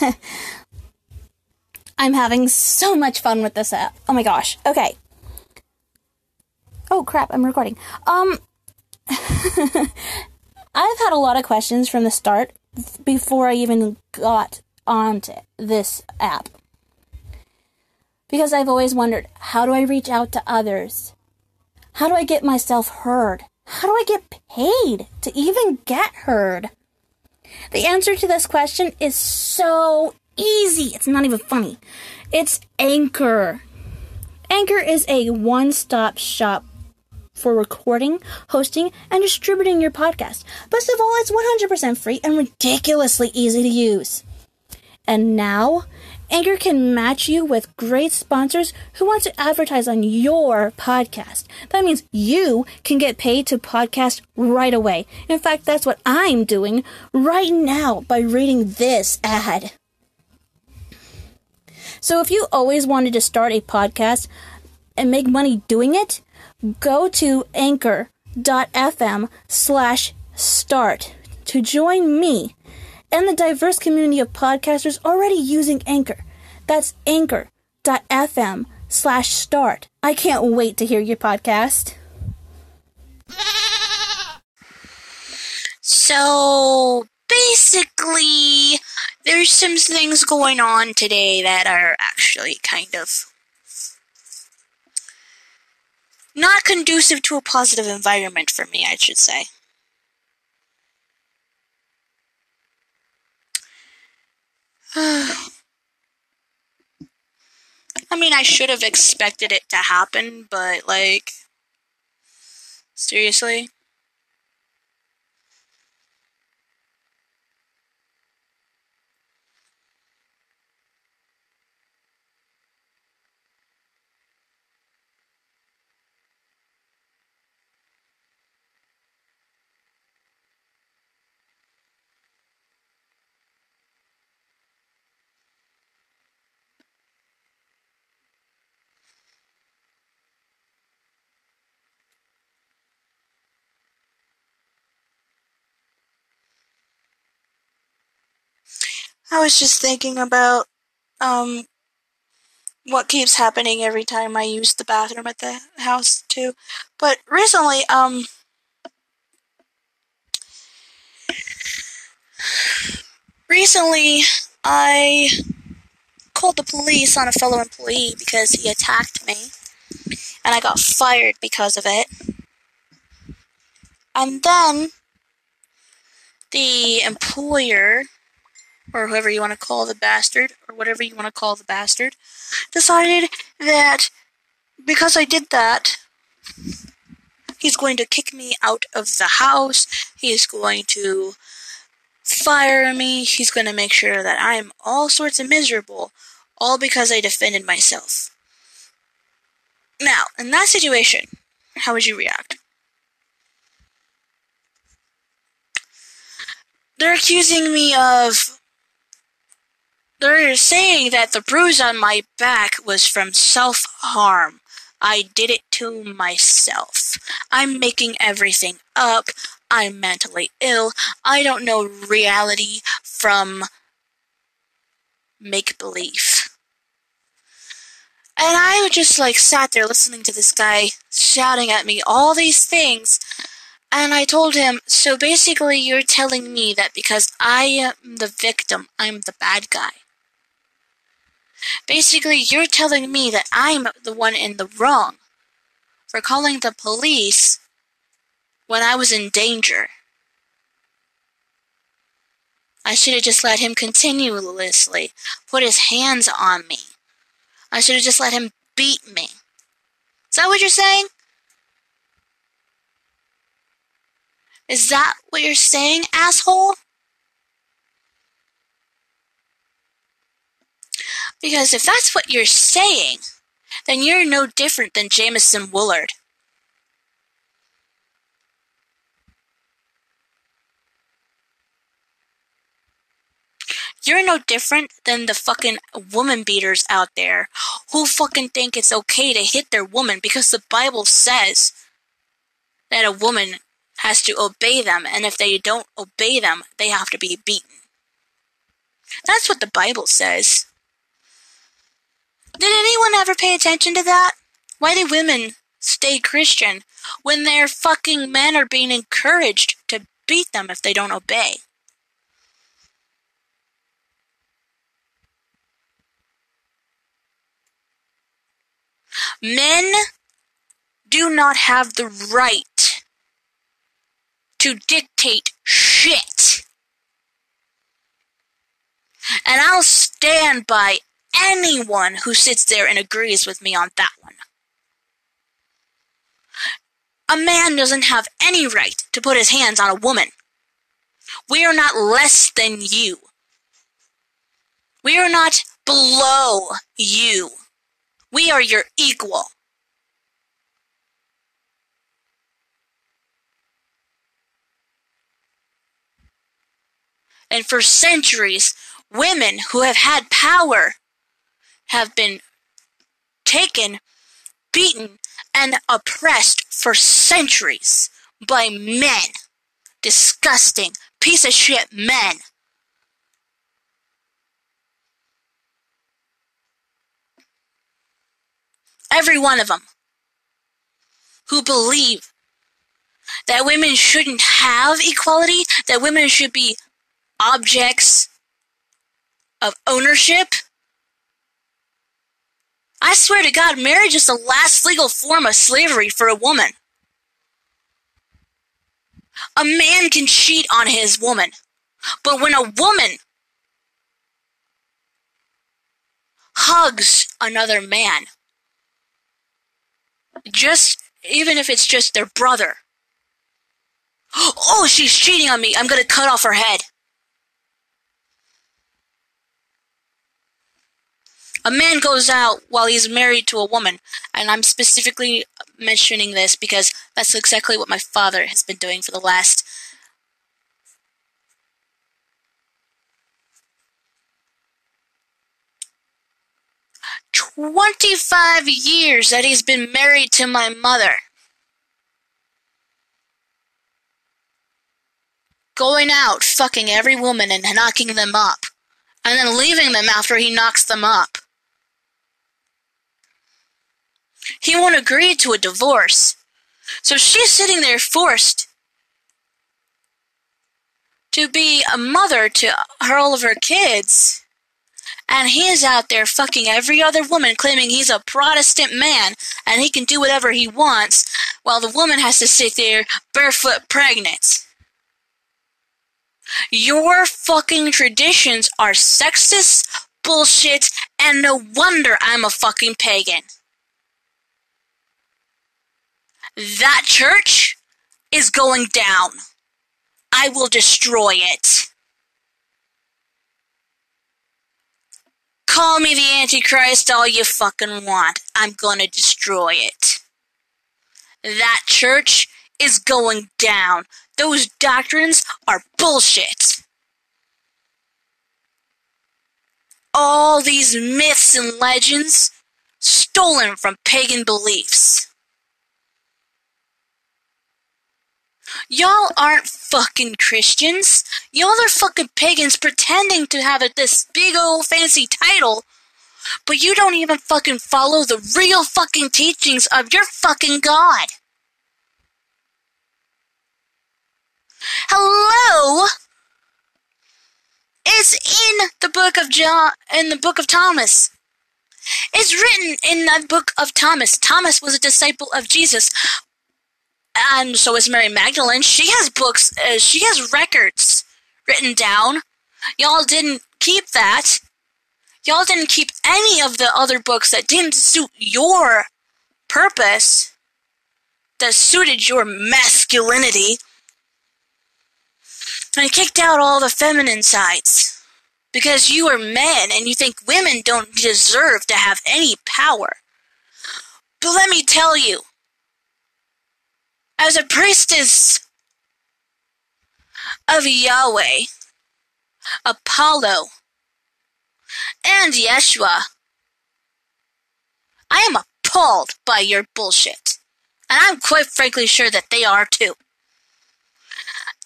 I'm having so much fun with this app. Oh my gosh. Okay. Oh crap, I'm recording. Um I've had a lot of questions from the start before I even got onto this app. Because I've always wondered, how do I reach out to others? How do I get myself heard? How do I get paid to even get heard? The answer to this question is so easy. It's not even funny. It's Anchor. Anchor is a one stop shop for recording, hosting, and distributing your podcast. Best of all, it's 100% free and ridiculously easy to use. And now, Anchor can match you with great sponsors who want to advertise on your podcast. That means you can get paid to podcast right away. In fact, that's what I'm doing right now by reading this ad. So if you always wanted to start a podcast and make money doing it, go to anchor.fm slash start to join me and the diverse community of podcasters already using Anchor. That's anchor.fm slash start. I can't wait to hear your podcast. So basically, there's some things going on today that are actually kind of not conducive to a positive environment for me, I should say. I mean, I should have expected it to happen, but like, seriously? I was just thinking about um what keeps happening every time I use the bathroom at the house too. But recently, um recently I called the police on a fellow employee because he attacked me and I got fired because of it. And then the employer or whoever you want to call the bastard, or whatever you want to call the bastard, decided that because I did that, he's going to kick me out of the house, he's going to fire me, he's going to make sure that I'm all sorts of miserable, all because I defended myself. Now, in that situation, how would you react? They're accusing me of they're saying that the bruise on my back was from self harm. I did it to myself. I'm making everything up. I'm mentally ill. I don't know reality from make believe. And I just like sat there listening to this guy shouting at me all these things. And I told him, so basically you're telling me that because I am the victim, I'm the bad guy. Basically, you're telling me that I'm the one in the wrong for calling the police when I was in danger. I should have just let him continuously put his hands on me. I should have just let him beat me. Is that what you're saying? Is that what you're saying, asshole? Because if that's what you're saying, then you're no different than Jameson Woolard. You're no different than the fucking woman beaters out there who fucking think it's okay to hit their woman because the Bible says that a woman has to obey them, and if they don't obey them, they have to be beaten. That's what the Bible says. Did anyone ever pay attention to that? Why do women stay Christian when their fucking men are being encouraged to beat them if they don't obey? Men do not have the right to dictate shit. And I'll stand by anyone who sits there and agrees with me on that one. A man doesn't have any right to put his hands on a woman. We are not less than you. We are not below you. We are your equal. And for centuries, women who have had power have been taken, beaten, and oppressed for centuries by men. Disgusting, piece of shit men. Every one of them who believe that women shouldn't have equality, that women should be objects of ownership. I swear to God, marriage is the last legal form of slavery for a woman. A man can cheat on his woman, but when a woman hugs another man, just even if it's just their brother, oh, she's cheating on me, I'm gonna cut off her head. A man goes out while he's married to a woman, and I'm specifically mentioning this because that's exactly what my father has been doing for the last Twenty-five years that he's been married to my mother. Going out, fucking every woman and knocking them up. And then leaving them after he knocks them up. He won't agree to a divorce. So she's sitting there forced to be a mother to her, all of her kids. And he is out there fucking every other woman, claiming he's a Protestant man and he can do whatever he wants, while the woman has to sit there barefoot pregnant. Your fucking traditions are sexist bullshit, and no wonder I'm a fucking pagan. That church is going down. I will destroy it. Call me the Antichrist all you fucking want. I'm gonna destroy it. That church is going down. Those doctrines are bullshit. All these myths and legends stolen from pagan beliefs. Y'all aren't fucking Christians. Y'all are fucking pagans pretending to have a, this big old fancy title, but you don't even fucking follow the real fucking teachings of your fucking God. Hello? It's in the book of John, in the book of Thomas. It's written in the book of Thomas. Thomas was a disciple of Jesus and so is Mary Magdalene. She has books, uh, she has records written down. Y'all didn't keep that. Y'all didn't keep any of the other books that didn't suit your purpose, that suited your masculinity. And kicked out all the feminine sides. Because you are men and you think women don't deserve to have any power. But let me tell you, as a priestess of Yahweh, Apollo, and Yeshua, I am appalled by your bullshit. And I'm quite frankly sure that they are too.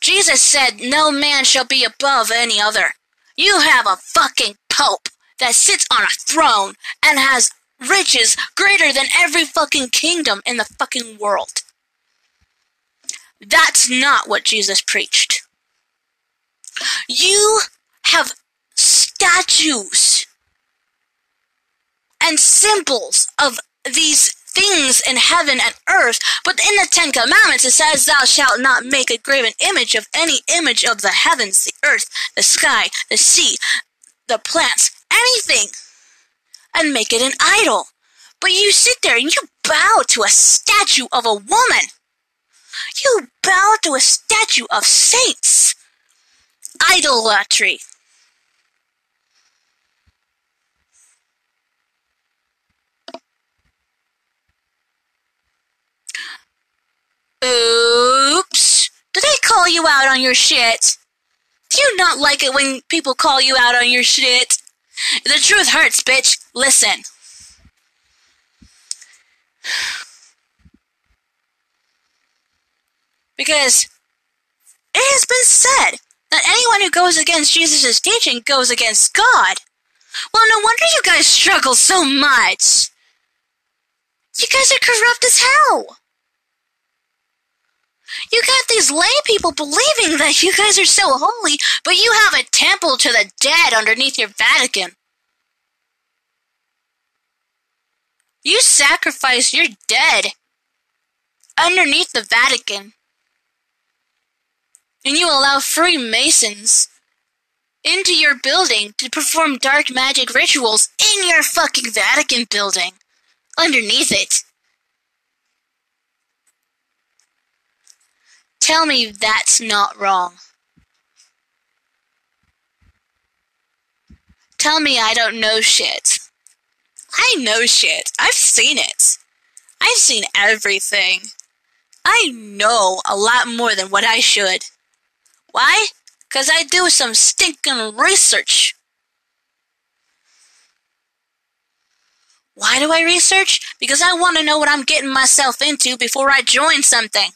Jesus said, No man shall be above any other. You have a fucking pope that sits on a throne and has riches greater than every fucking kingdom in the fucking world. That's not what Jesus preached. You have statues and symbols of these things in heaven and earth, but in the Ten Commandments it says, Thou shalt not make a graven image of any image of the heavens, the earth, the sky, the sea, the plants, anything, and make it an idol. But you sit there and you bow to a statue of a woman. You bow to a statue of saints. Idolatry. Oops. Did they call you out on your shit? Do you not like it when people call you out on your shit? The truth hurts, bitch. Listen. Because it has been said that anyone who goes against Jesus' teaching goes against God. Well, no wonder you guys struggle so much. You guys are corrupt as hell. You got these lay people believing that you guys are so holy, but you have a temple to the dead underneath your Vatican. You sacrifice your dead underneath the Vatican. And you allow Freemasons into your building to perform dark magic rituals in your fucking Vatican building. Underneath it. Tell me that's not wrong. Tell me I don't know shit. I know shit. I've seen it. I've seen everything. I know a lot more than what I should. Why? Because I do some stinking research. Why do I research? Because I want to know what I'm getting myself into before I join something.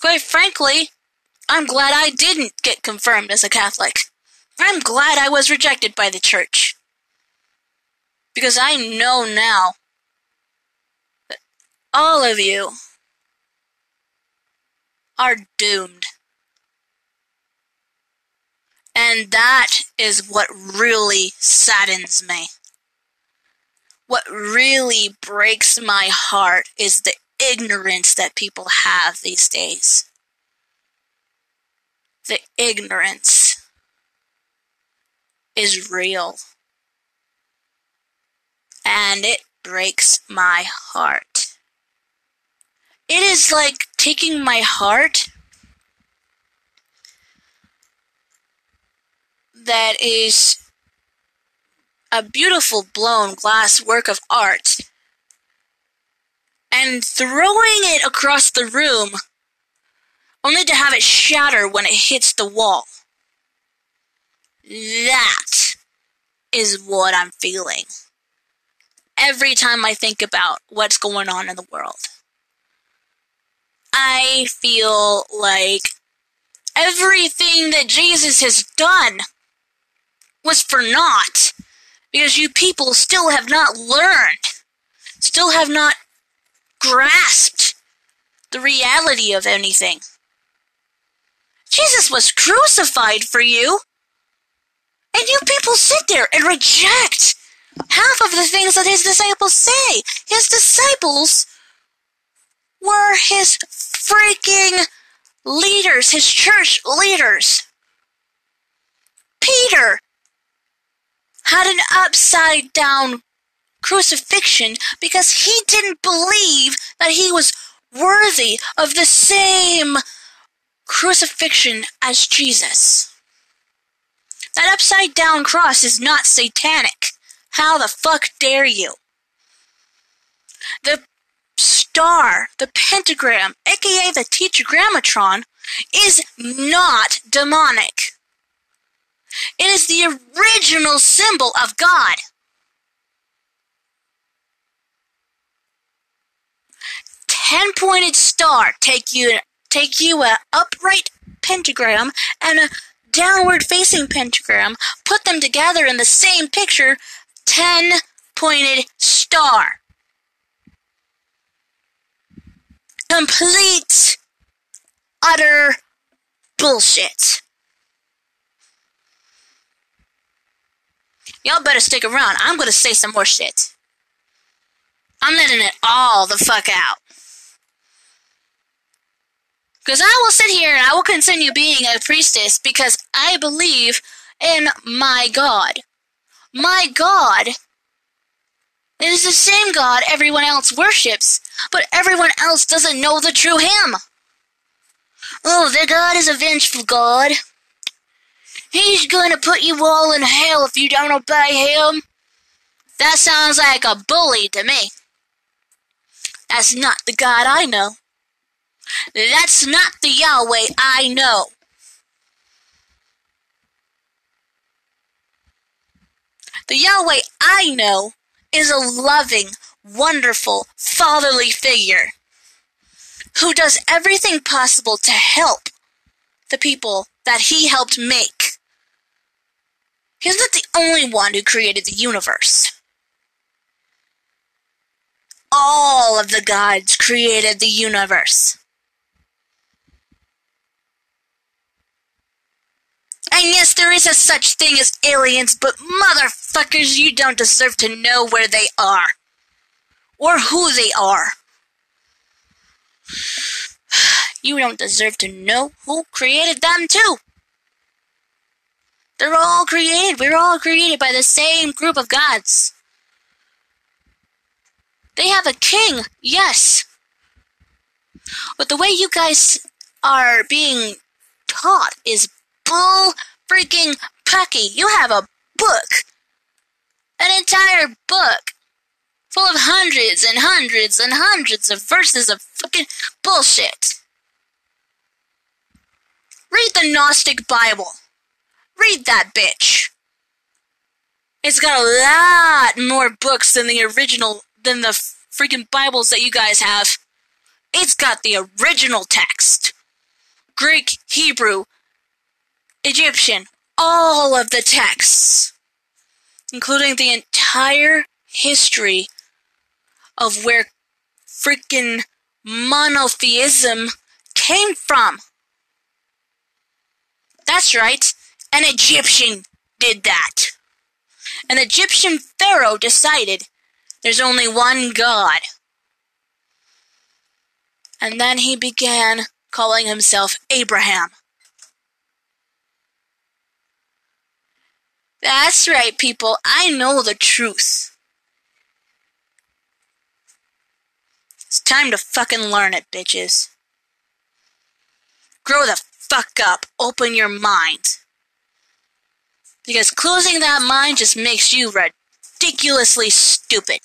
Quite frankly, I'm glad I didn't get confirmed as a Catholic. I'm glad I was rejected by the church. Because I know now that all of you are doomed. And that is what really saddens me. What really breaks my heart is the ignorance that people have these days. The ignorance is real. And it breaks my heart. It is like taking my heart that is a beautiful blown glass work of art and throwing it across the room only to have it shatter when it hits the wall. That is what I'm feeling every time I think about what's going on in the world. I feel like everything that Jesus has done was for naught because you people still have not learned, still have not grasped the reality of anything. Jesus was crucified for you. And you people sit there and reject half of the things that his disciples say. His disciples were his freaking leaders, his church leaders. Peter had an upside down crucifixion because he didn't believe that he was worthy of the same crucifixion as Jesus. That upside down cross is not satanic. How the fuck dare you? The star, the pentagram, aka the tetragrammaton, is not demonic. It is the original symbol of God. ten pointed star take you take you a upright pentagram and a downward facing pentagram, put them together in the same picture, 10 pointed star. Complete, utter bullshit. Y'all better stick around. I'm gonna say some more shit. I'm letting it all the fuck out. Because I will sit here and I will continue being a priestess because I believe in my God. My God is the same God everyone else worships, but everyone else doesn't know the true Him. Oh, the God is a vengeful God. He's gonna put you all in hell if you don't obey Him. That sounds like a bully to me. That's not the God I know. That's not the Yahweh I know. The Yahweh I know is a loving, wonderful, fatherly figure who does everything possible to help the people that he helped make. He's not the only one who created the universe. All of the gods created the universe. And yes, there is a such thing as aliens, but motherfuckers, you don't deserve to know where they are. Or who they are. You don't deserve to know who created them, too. They're all created. We're all created by the same group of gods. They have a king, yes. But the way you guys are being taught is bull freaking pucky. You have a book. An entire book. Full of hundreds and hundreds and hundreds of verses of fucking bullshit. Read the Gnostic Bible. Read that bitch. It's got a lot more books than the original, than the freaking Bibles that you guys have. It's got the original text. Greek, Hebrew, Egyptian, all of the texts, including the entire history of where freaking monotheism came from. That's right, an Egyptian did that. An Egyptian pharaoh decided there's only one God. And then he began calling himself Abraham. That's right, people. I know the truth. It's time to fucking learn it, bitches. Grow the fuck up. Open your mind. Because closing that mind just makes you ridiculously stupid.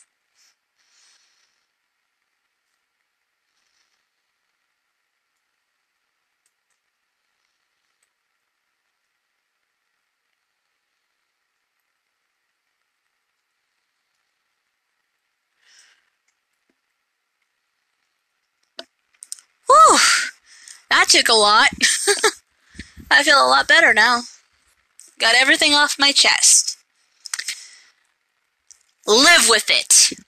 That took a lot. I feel a lot better now. Got everything off my chest. Live with it.